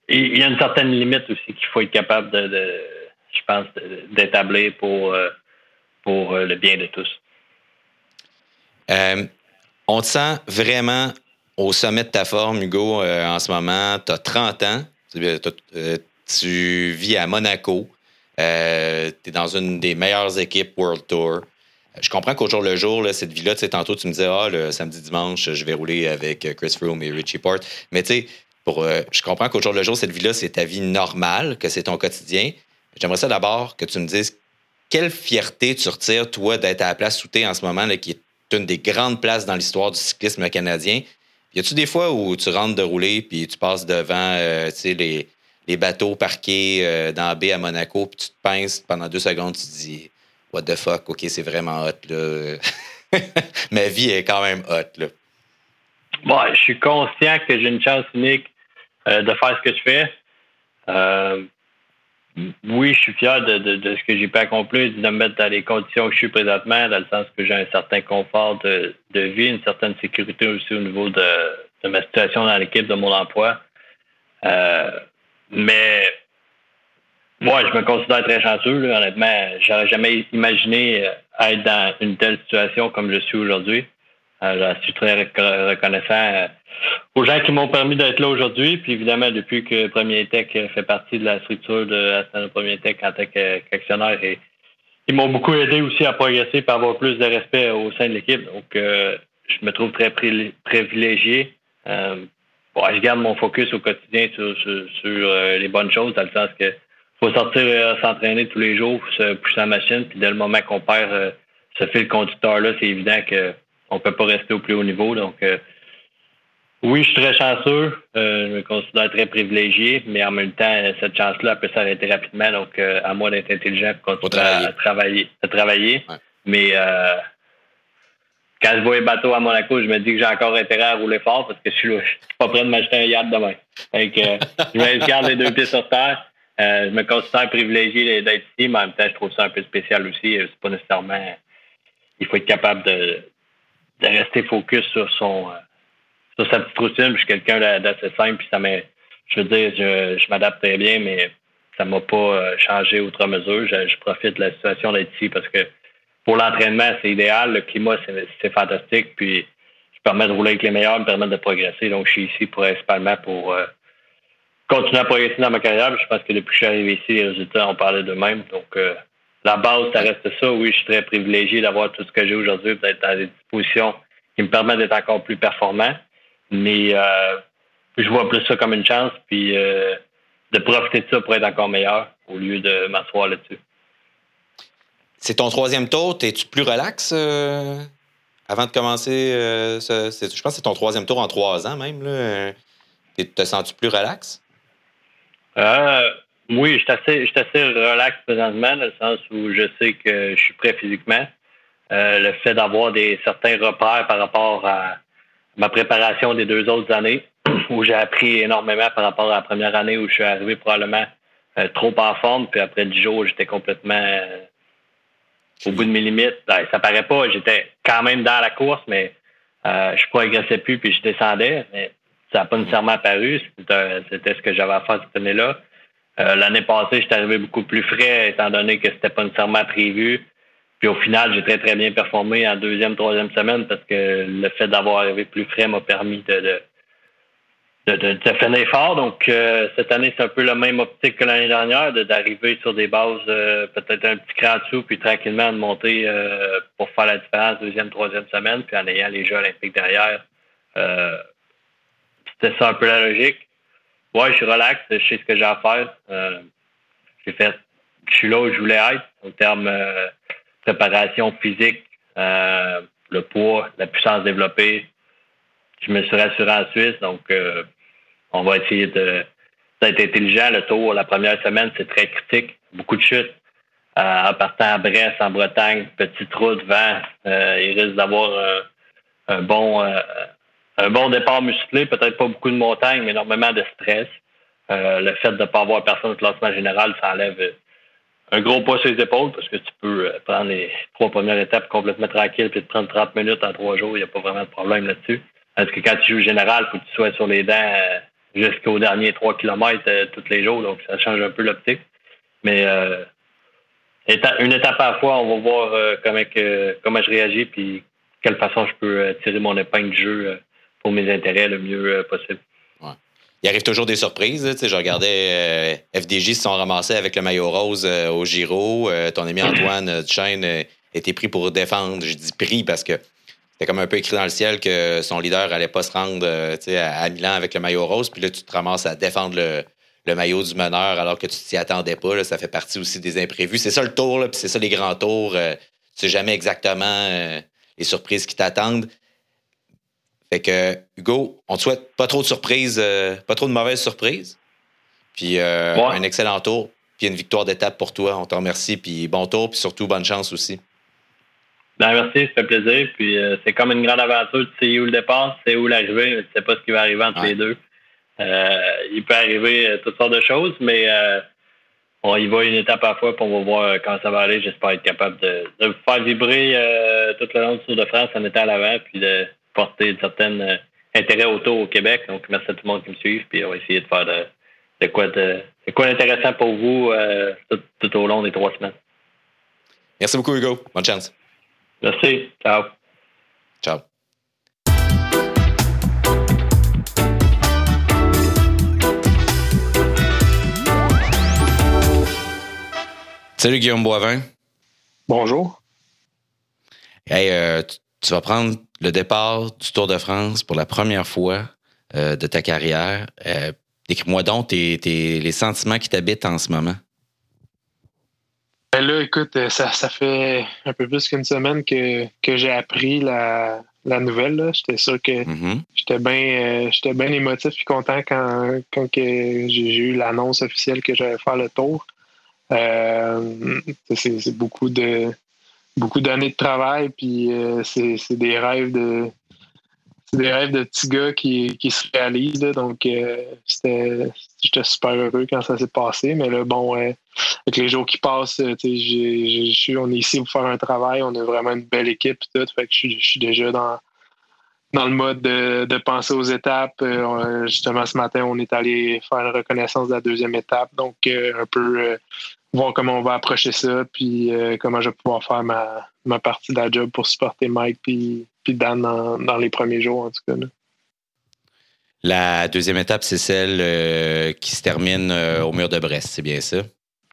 C: il y a une certaine limite aussi qu'il faut être capable de, je pense, d'établir pour, pour le bien de tous.
A: Euh, on te sent vraiment au sommet de ta forme, Hugo, euh, en ce moment. Tu as 30 ans. Euh, tu, vis à Monaco. tu es dans une des meilleures équipes World Tour. Je comprends qu'au jour le jour, cette vie-là, tu sais, tantôt, tu me disais, ah, le samedi, dimanche, je vais rouler avec Chris Froome et Richie Port. Mais tu sais, pour, je comprends qu'au jour le jour, cette vie-là, c'est ta vie normale, que c'est ton quotidien. J'aimerais ça d'abord que tu me dises quelle fierté tu retires, toi, d'être à la place où tu en ce moment, qui est une des grandes places dans l'histoire du cyclisme canadien. Y a-tu des fois où tu rentres de rouler puis tu passes devant euh, les, les, bateaux parqués euh, dans la baie à Monaco puis tu te pinces pendant deux secondes, tu te dis What the fuck, ok, c'est vraiment hot là. Ma vie est quand même hot là.
C: Bon, je suis conscient que j'ai une chance unique euh, de faire ce que je fais oui, je suis fier de, ce que j'ai pu accomplir, de me mettre dans les conditions que je suis présentement, dans le sens que j'ai un certain confort de, vie, une certaine sécurité aussi au niveau de, ma situation dans l'équipe, de mon emploi. Euh, mais moi, je me considère très chanceux, là, honnêtement. J'aurais jamais imaginé euh, être dans une telle situation comme je suis aujourd'hui. Euh, je suis très reconnaissant aux gens qui m'ont permis d'être là aujourd'hui. Puis évidemment, depuis que Premier Tech fait partie de la structure de Premier Tech en tant qu'actionnaire, ils m'ont beaucoup aidé aussi à progresser et avoir plus de respect au sein de l'équipe. Donc, euh, je me trouve très privilégié. Euh, je garde mon focus au quotidien sur, euh, les bonnes choses, dans le sens que faut sortir s'entraîner tous les jours, se pousser la machine, puis dès le moment qu'on perd ce fil conducteur-là, c'est évident qu'on ne peut pas rester au plus haut niveau. Donc, oui, je suis très chanceux. Euh, je me considère très privilégié, mais en même temps, cette chance-là peut s'arrêter rapidement. Donc, euh, à moi d'être intelligent pour continuer à travailler. À travailler. Mais euh, quand je vois les bateaux à Monaco, je me dis que j'ai encore intérêt à rouler fort parce que je suis, suis pas prêt de m'acheter un yacht demain. Donc, je vais garder les deux pieds sur terre. je me considère privilégié d'être ici, mais en même temps, je trouve ça un peu spécial aussi. C'est pas nécessairement. Il faut être capable de, rester focus sur son sur sa petite routine. Je suis quelqu'un d'assez simple, puis ça Je veux dire, je, m'adapte très bien, mais ça m'a pas euh, changé outre mesure. Je, profite de la situation d'être ici parce que pour l'entraînement, c'est idéal. Le climat, c'est fantastique. Puis je permets de rouler avec les meilleurs, me permet de progresser. Donc, je suis ici principalement pour euh, continuer à progresser dans ma carrière. Je pense que depuis que je suis arrivé ici, les résultats ont parlé d'eux-mêmes. Donc, euh, la base, ça reste ça. Oui, je suis très privilégié d'avoir tout ce que j'ai aujourd'hui, d'être dans des dispositions qui me permettent d'être encore plus performant. Mais euh, je vois plus ça comme une chance, puis de profiter de ça pour être encore meilleur au lieu de m'asseoir là-dessus.
A: C'est ton troisième tour. Es-tu plus relax euh, avant de commencer? je pense que c'est ton troisième tour en trois ans même. Là. Te sens-tu plus relax?
C: oui, je suis assez, assez relax présentement, dans le sens où je sais que je suis prêt physiquement. le fait d'avoir des certains repères par rapport à ma préparation des deux autres années, où j'ai appris énormément par rapport à la première année où je suis arrivé probablement euh, trop en forme, puis après dix jours, j'étais complètement euh, au bout de mes limites. Ben, ça paraît pas, j'étais quand même dans la course, mais euh, je progressais plus, puis je descendais, mais ça n'a pas nécessairement apparu. C'était ce que j'avais à faire cette année-là. L'année passée, j'étais arrivé beaucoup plus frais, étant donné que c'était pas nécessairement prévu. Puis au final, j'ai très, très bien performé en deuxième, troisième semaine parce que le fait d'avoir arrivé plus frais m'a permis de, de, finir fort. Donc, euh, cette année, c'est un peu la même optique que l'année dernière, d'arriver sur des bases euh, peut-être un petit cran dessous, puis tranquillement de monter euh, pour faire la différence deuxième, troisième semaine, puis en ayant les Jeux olympiques derrière. C'était ça un peu la logique. Ouais, je suis relax, je sais ce que j'ai à faire. j'ai fait, je suis là où je voulais être en termes préparation physique, le poids, la puissance développée, je me suis rassuré en Suisse, donc on va essayer d'être intelligent. Le tour, la première semaine, c'est très critique. Beaucoup de chutes. Euh, en partant à Brest, en Bretagne, petite route, vent, euh, il risque d'avoir un bon un bon départ musclé, peut-être pas beaucoup de montagnes, mais énormément de stress. le fait de ne pas avoir personne au classement général, ça enlève un gros poids sur les épaules parce que tu peux prendre les trois premières étapes complètement tranquille puis te prendre 30 minutes en trois jours, il n'y a pas vraiment de problème là-dessus. Parce que quand tu joues général, il faut que tu sois sur les dents euh, jusqu'aux derniers 3 km euh, tous les jours. Donc, ça change un peu l'optique. Mais euh, une étape à la fois, on va voir comment, comment je réagis puis quelle façon je peux tirer mon épingle du jeu pour mes intérêts le mieux possible.
A: Il arrive toujours des surprises. Tu sais, je regardais FDJ se sont ramassés avec le maillot rose au Giro. ton ami Antoine Duchesne était pris pour défendre. Je dis pris parce que c'était comme un peu écrit dans le ciel que son leader allait pas se rendre euh, à, Milan avec le maillot rose. Puis là, tu te ramasses à défendre le, maillot du meneur alors que tu t'y attendais pas. ça fait partie aussi des imprévus. C'est ça le tour, puis c'est ça les grands tours. Euh, tu sais jamais exactement euh, les surprises qui t'attendent. Fait que, Hugo, on te souhaite pas trop de surprises, pas trop de mauvaises surprises. Puis un excellent tour, puis une victoire d'étape pour toi. On te remercie, puis bon tour, puis surtout bonne chance aussi.
C: Ben, merci, ça fait plaisir. Puis euh, c'est comme une grande aventure. Tu sais où le départ, c'est où l'arrivée, mais tu sais pas ce qui va arriver entre les deux. Euh, il peut arriver euh, toutes sortes de choses, mais on y va une étape à la fois, puis on va voir quand ça va aller. J'espère être capable de, de faire vibrer tout le long du Tour de France en étant à l'avant, puis de porter un certain intérêt autour au Québec. Donc, merci à tout le monde qui me suit, puis on va essayer de faire de, quoi de, quoi d'intéressant pour vous tout, tout au long des trois semaines.
A: Merci beaucoup, Hugo. Bonne chance.
C: Merci. Ciao.
A: Ciao. Salut Guillaume Boivin.
D: Bonjour.
A: Hey, euh, tu, vas prendre le départ du Tour de France pour la première fois euh, de ta carrière. Euh, Décris-moi donc les sentiments qui t'habitent en ce moment.
D: Ben là, écoute, euh, ça, ça fait un peu plus qu'une semaine que, que j'ai appris la, la nouvelle. J'étais sûr que mm-hmm. j'étais bien euh, j'étais bien émotif et content quand, quand j'ai eu l'annonce officielle que j'allais faire le tour. Euh, c'est beaucoup de beaucoup d'années de travail, puis c'est des rêves de c'est des rêves de petits gars qui, qui se réalisent. donc, euh, j'étais super heureux quand ça s'est passé. Mais là, bon, avec les jours qui passent, on est ici pour faire un travail. On a vraiment une belle équipe. Tout, fait que je, suis déjà dans, dans le mode de, penser aux étapes. Euh, justement, ce matin, on est allé faire une reconnaissance de la deuxième étape. Donc, euh, un peu voir comment on va approcher ça, puis comment je vais pouvoir faire ma, ma partie de la job pour supporter Mike puis Dan dans, les premiers jours, en tout cas.
A: La deuxième étape, c'est celle euh, qui se termine euh, au mur de Brest, c'est bien ça?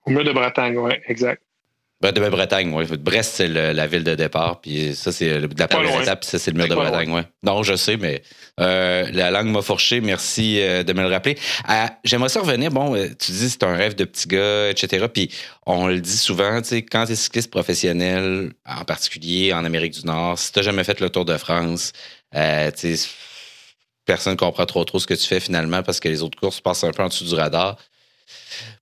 D: Au mur de Bretagne, oui, exact.
A: De Bretagne, oui. Brest, c'est la ville de départ. Puis ça, c'est la première étape. ça, c'est le mur de Bretagne, oui. Non, je sais, mais euh, la langue m'a fourché. Merci de me le rappeler. J'aimerais ça revenir. Bon, tu dis c'est un rêve de petit gars, etc. Puis on le dit souvent, tu sais, quand tu es cycliste professionnel, en particulier en Amérique du Nord, si tu n'as jamais fait le Tour de France, euh, tu sais, personne ne comprend trop trop ce que tu fais finalement parce que les autres courses passent un peu en dessous du radar.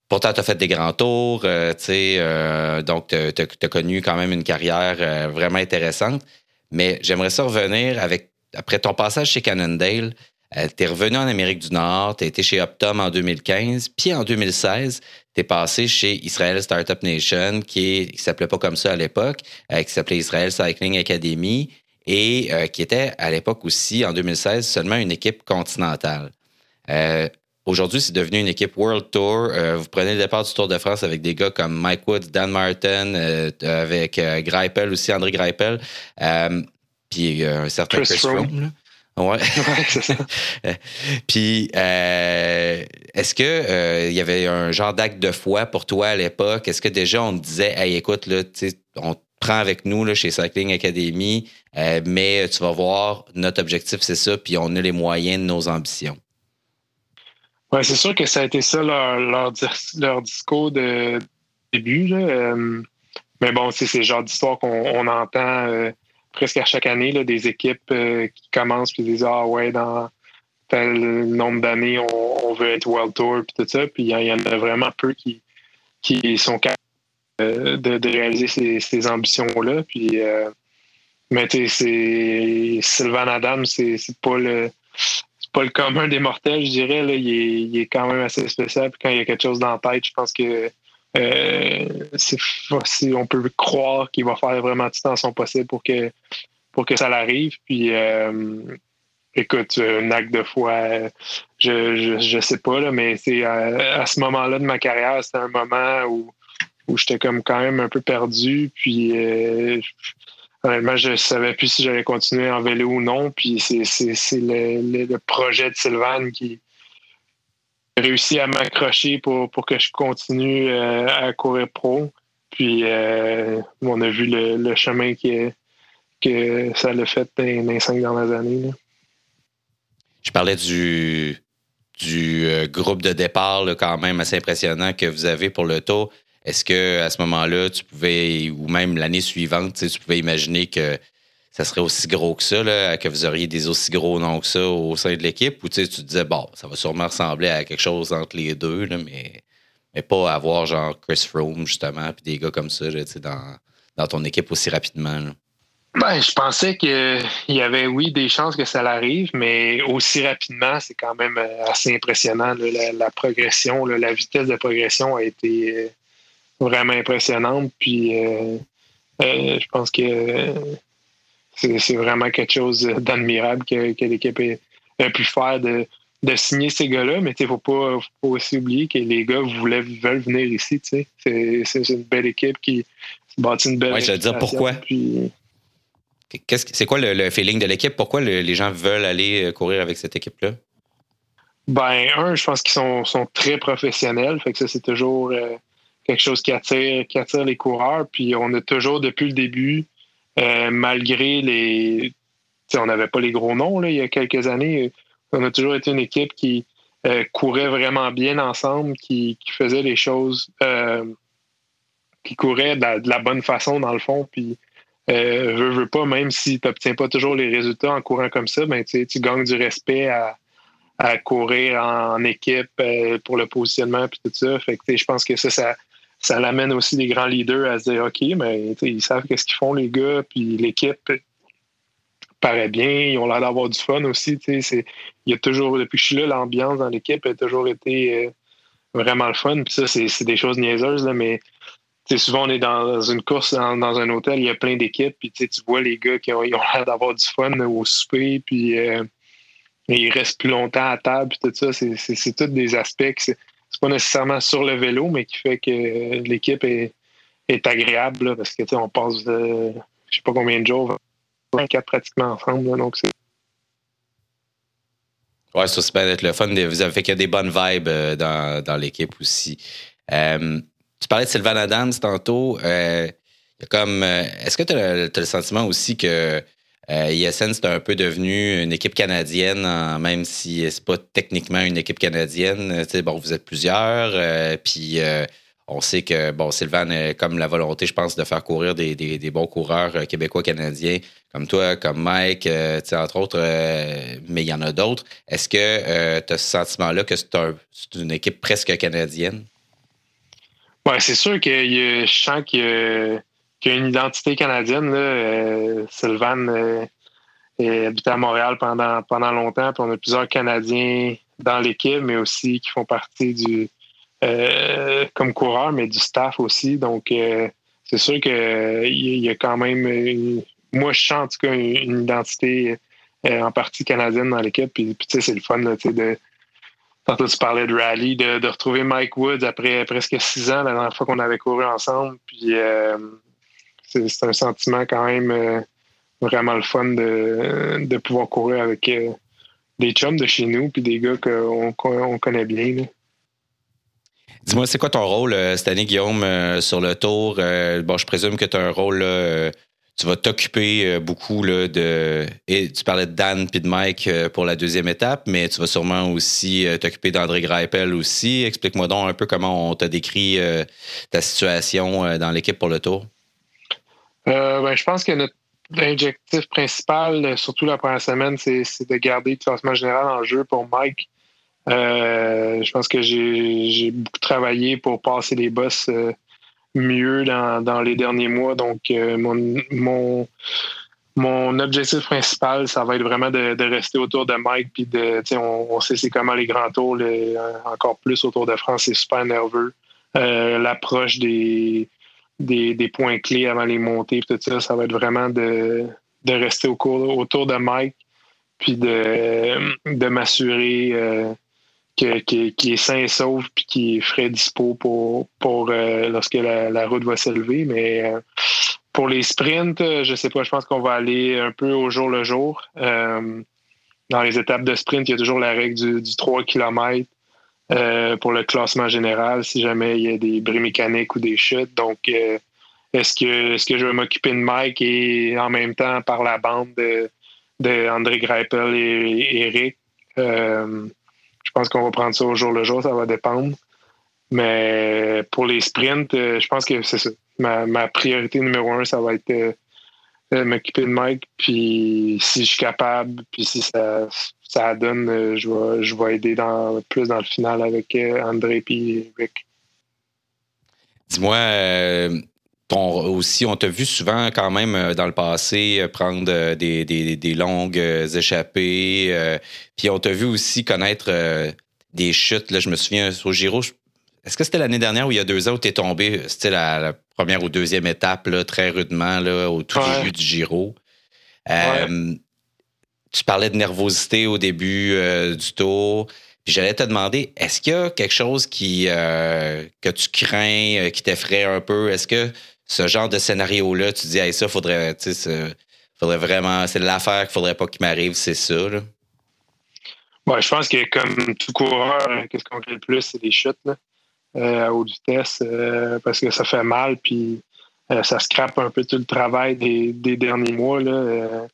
A: Pourtant, tu as fait des grands tours, euh, tu sais, euh, donc tu as, connu quand même une carrière euh, vraiment intéressante. Mais j'aimerais ça revenir avec, après ton passage chez Cannondale, tu es revenu en Amérique du Nord, tu as été chez Optum en 2015, puis en 2016, tu es passé chez Israel Startup Nation, qui ne s'appelait pas comme ça à l'époque, qui s'appelait Israel Cycling Academy, et qui était à l'époque aussi, en 2016, seulement une équipe continentale. Aujourd'hui, c'est devenu une équipe World Tour. Euh, vous prenez le départ du Tour de France avec des gars comme Mike Woods, Dan Martin, euh, avec euh, Greipel aussi, André Greipel, puis un certain Chris, Froome. Ouais. c'est ça. Puis, euh, est-ce que euh, il y avait un genre d'acte de foi pour toi à l'époque? Est-ce que déjà on te disait, hey, écoute, là, on te prend avec nous là, chez Cycling Academy, euh, mais tu vas voir, notre objectif, c'est ça, puis on a les moyens de nos ambitions?
D: Oui, c'est sûr que ça a été ça leur, leur, discours de début. mais bon, c'est le genre d'histoire qu'on entend presque à chaque année, là, des équipes euh, qui commencent puis disent Ah ouais, dans tel nombre d'années, on, veut être World Tour puis tout ça. Puis il y, en a vraiment peu qui, qui sont capables euh, de, réaliser ces, ambitions-là. Puis euh, mais tu sais, Sylvain Adam, c'est pas le pas le commun des mortels, je dirais. Là. Il, est, quand même assez spécial. Puis quand il y a quelque chose dans la tête, je pense que euh, on peut croire qu'il va faire vraiment tout dans son possible pour que, pour que ça l'arrive. Puis, euh, écoute, un acte de foi, je, je, sais pas, là, mais c'est à, ce moment-là de ma carrière, c'était un moment où, où j'étais comme quand même un peu perdu. Puis, euh, honnêtement, je savais plus si j'allais continuer en vélo ou non. Puis, c'est le, le, projet de Sylvain qui, réussi à m'accrocher pour, pour que je continue euh, à courir pro. Puis euh, on a vu le, chemin qui que ça l'a fait dans les cinq dernières années.
A: Je parlais du, du euh, groupe de départ quand même assez impressionnant que vous avez pour le tour. Est-ce que à ce moment-là, tu pouvais, ou même l'année suivante, tu pouvais imaginer que ça serait aussi gros que ça, que vous auriez des aussi gros noms que ça au sein de l'équipe? Ou tu, tu disais, bon, ça va sûrement ressembler à quelque chose entre les deux, mais, mais pas avoir genre Chris Froome, justement, puis des gars comme ça dans, dans ton équipe aussi rapidement.
D: Ben, je pensais qu'il y avait, oui, des chances que ça l'arrive, mais aussi rapidement, c'est quand même euh, assez impressionnant. la, progression, la vitesse de progression a été euh, vraiment impressionnante. Puis, euh, je pense que c'est vraiment quelque chose d'admirable que, l'équipe a pu faire de, signer ces gars-là, mais il ne faut pas, aussi oublier que les gars voulaient, veulent venir ici. C'est une belle équipe qui bâtit une belle
A: Oui, je veux dire pourquoi? C'est quoi le, feeling de l'équipe? Pourquoi les gens veulent aller euh, courir avec cette équipe-là?
D: Ben, un, je pense qu'ils sont, très professionnels. Fait que ça, c'est toujours euh, quelque chose qui attire, qui attire les coureurs. Puis on a toujours, depuis le début, euh, malgré les. On n'avait pas les gros noms là, il y a quelques années. On a toujours été une équipe qui euh, courait vraiment bien ensemble, qui, faisait les choses, euh, qui courait de la, bonne façon dans le fond. Puis, veux, veux pas, même si tu n'obtiens pas toujours les résultats en courant comme ça, ben, tu gagnes du respect à, courir en, équipe pour le positionnement puis tout ça. Fait que, je pense que ça, ça, ça l'amène aussi les grands leaders à se dire OK, mais ils savent qu'est-ce qu'ils font, les gars, puis l'équipe paraît bien, ils ont l'air d'avoir du fun aussi. Il y a toujours, depuis que je suis là, l'ambiance dans l'équipe a toujours été euh, vraiment le fun. Puis ça, c'est des choses niaiseuses, là, mais souvent on est dans une course, dans, un hôtel, il y a plein d'équipes, puis tu vois les gars qui ont, l'air d'avoir du fun au souper, puis euh, ils restent plus longtemps à table, puis tout ça. C'est tous des aspects pas nécessairement sur le vélo, mais qui fait que l'équipe est, agréable parce que on passe de je sais pas combien de jours, 24 pratiquement ensemble. donc c'est
A: Ouais, ça, c'est bien d'être le fun. Vous avez fait qu'il y a des bonnes vibes euh, dans, l'équipe aussi. Euh, tu parlais de Sylvain Adams tantôt. Euh, comme, est-ce que tu as, le sentiment aussi que euh, ISN, c'est un peu devenu une équipe canadienne, même si c'est pas techniquement une équipe canadienne. bon, vous êtes plusieurs, euh, puis euh, on sait que bon, Sylvain a comme la volonté, je pense, de faire courir des, bons coureurs québécois canadiens comme toi, comme Mike, entre autres, mais il y en a d'autres. Est-ce que tu as ce sentiment-là que c'est une équipe presque canadienne?
D: Oui, c'est sûr que je sens a qui a une identité canadienne. Là. Euh, Sylvain euh, est habité à Montréal pendant, pendant longtemps. Puis on a plusieurs Canadiens dans l'équipe, mais aussi qui font partie du euh, comme coureur, mais du staff aussi. Donc c'est sûr qu'il y a quand même moi je sens en tout cas une, identité en partie canadienne dans l'équipe. Puis, tu sais, c'est le fun là, de Tantôt, tu parlais de rallye, de, retrouver Mike Woods après presque six ans, la dernière fois qu'on avait couru ensemble. Puis, c'est un sentiment quand même euh, vraiment le fun de, de pouvoir courir avec des chums de chez nous puis des gars qu'on on connaît bien.
A: Dis-moi, c'est quoi ton rôle cette année, Guillaume, sur le tour? bon, je présume que tu as un rôle tu vas t'occuper euh, beaucoup là, de. Et tu parlais de Dan puis de Mike euh, pour la deuxième étape, mais tu vas sûrement aussi euh, t'occuper d'André Greipel aussi. Explique-moi donc un peu comment on t'a décrit ta situation dans l'équipe pour le tour.
D: Ben, je pense que notre objectif principal, surtout la première semaine, c'est de garder le classement général en jeu pour Mike. je pense que j'ai beaucoup travaillé pour passer les boss mieux dans, les derniers mois. Donc, euh, mon, mon, objectif principal, ça va être vraiment de, rester autour de Mike. Puis de, on, on sait c'est comment les grands tours, encore plus autour de France, c'est super nerveux. Euh, l'approche des, des, points clés avant les montées, tout ça, ça va être vraiment de, de rester au autour de Mike, puis de, de m'assurer. Euh, qui, est sain et sauf puis qui est frais dispo pour, pour euh, lorsque la, route va s'élever. Mais euh, pour les sprints, je sais pas, je pense qu'on va aller un peu au jour le jour. dans les étapes de sprint, il y a toujours la règle du, 3 km pour le classement général si jamais il y a des bris mécaniques ou des chutes. Donc, est-ce que, est que je vais m'occuper de Mike et en même temps par la bande de, de André Greipel et, Eric? Je pense qu'on va prendre ça au jour le jour, ça va dépendre. Mais pour les sprints, euh, je pense que c'est ça. Ma, priorité numéro un, ça va être euh, euh, m'occuper de Mike. Puis si je suis capable, puis si ça, ça donne, je vais, je vais aider dans, plus dans le final avec André et Rick.
A: Dis-moi, aussi, on t'a vu souvent quand même dans le passé prendre des, longues échappées. puis on t'a vu aussi connaître des chutes. Là, je me souviens au Giro, est-ce que c'était l'année dernière ou il y a deux ans où tu es tombé? C'était la, première ou deuxième étape, là, très rudement, là, au tout début du Giro? Tu parlais de nervosité au début du tour. J'allais te demander, est-ce qu'il y a quelque chose qui, que tu crains, qui t'effraie un peu? Est-ce que ce genre de scénario-là, tu dis, ça, faudrait, faudrait vraiment, c'est l'affaire qu'il faudrait pas qu'il m'arrive, c'est ça.
D: je pense que comme tout coureur, qu'est-ce qu'on fait le plus, c'est les chutes euh, à haute vitesse euh, parce que ça fait mal, puis euh, ça scrape un peu tout le travail des, derniers mois. Là,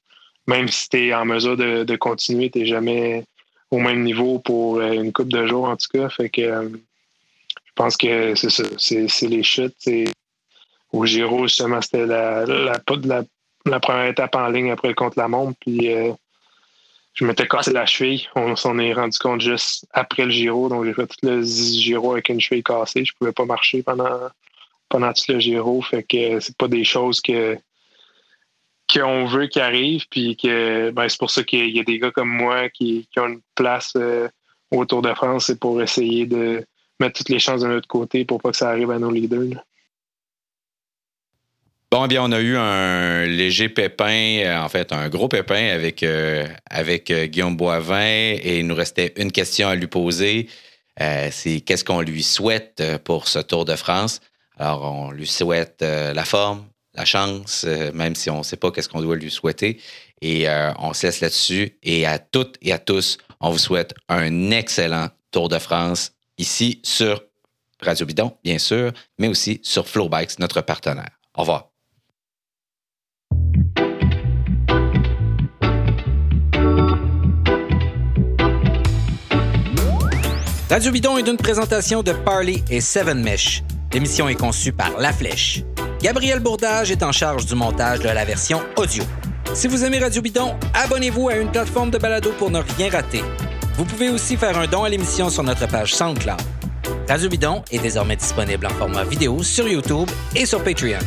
D: même si tu es en mesure de, de continuer, tu n'es jamais au même niveau pour une coupe de jours, en tout cas. Fait que je pense que c'est ça, c'est les chutes, au Giro, justement, c'était la, la, première étape en ligne après le contre-la-montre. Puis euh, je m'étais cassé la cheville. On s'en est rendu compte juste après le Giro. Donc j'ai fait tout le Giro avec une cheville cassée. Je pouvais pas marcher pendant, pendant tout le Giro. Fait que c'est pas des choses que qu'on veut qui arrivent. Puis que ben, c'est pour ça qu'il y a des gars comme moi qui, ont une place euh, au Tour de France. C'est pour essayer de mettre toutes les chances de notre côté pour pas que ça arrive à nos leaders.
A: Bon, eh bien, on a eu un léger pépin, euh, en fait, un gros pépin avec, euh, avec Guillaume Boivin et il nous restait une question à lui poser. c'est qu'est-ce qu'on lui souhaite pour ce Tour de France? Alors, on lui souhaite la forme, chance, même si on ne sait pas qu'est-ce qu'on doit lui souhaiter. Et on se laisse là-dessus. Et à toutes et à tous, on vous souhaite un excellent Tour de France ici sur Radio Bidon, bien sûr, mais aussi sur Flowbikes, notre partenaire. Au revoir. Radio Bidon est une présentation de Parley et Seven Mesh. L'émission est conçue par La Flèche. Gabriel Bourdage est en charge du montage de la version audio. Si vous aimez Radio Bidon, abonnez-vous à une plateforme de balado pour ne rien rater. Vous pouvez aussi faire un don à l'émission sur notre page SoundCloud. Radio Bidon est désormais disponible en format vidéo sur YouTube et sur Patreon.